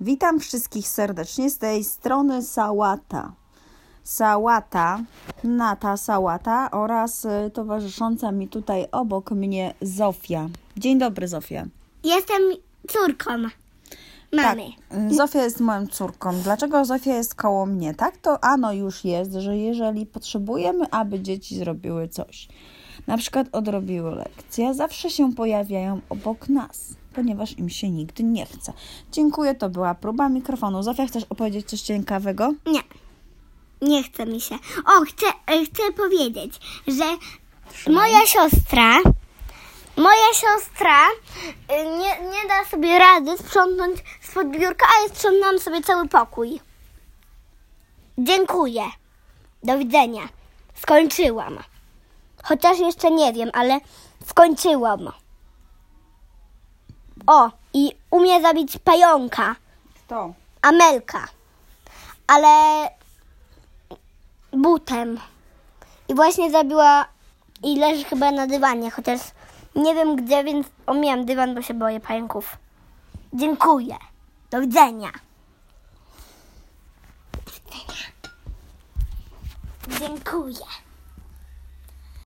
Witam wszystkich serdecznie z tej strony Sałata. Sałata, Nata Sałata oraz y, towarzysząca mi tutaj obok mnie Zofia. Dzień dobry, Zofia. Jestem córką mamy. Tak, y, Zofia jest moją córką. Dlaczego Zofia jest koło mnie? Tak to ano już jest, że jeżeli potrzebujemy, aby dzieci zrobiły coś, na przykład odrobiły lekcję, zawsze się pojawiają obok nas, ponieważ im się nigdy nie chce. Dziękuję, to była próba mikrofonu. Zofia, chcesz opowiedzieć coś ciekawego? Nie. Nie chce mi się. O, chcę, e, chcę powiedzieć, że moja siostra, moja siostra y, nie, nie da sobie rady sprzątnąć spod biurka, a ja sprzątnęłam sobie cały pokój. Dziękuję. Do widzenia. Skończyłam. Chociaż jeszcze nie wiem, ale skończyłam. O, i umie zabić pająka. Kto? Amelka. Ale butem. I właśnie zabiła i leży chyba na dywanie, chociaż nie wiem gdzie, więc omijam dywan, bo się boję pająków. Dziękuję. Do widzenia. Do widzenia. Dziękuję.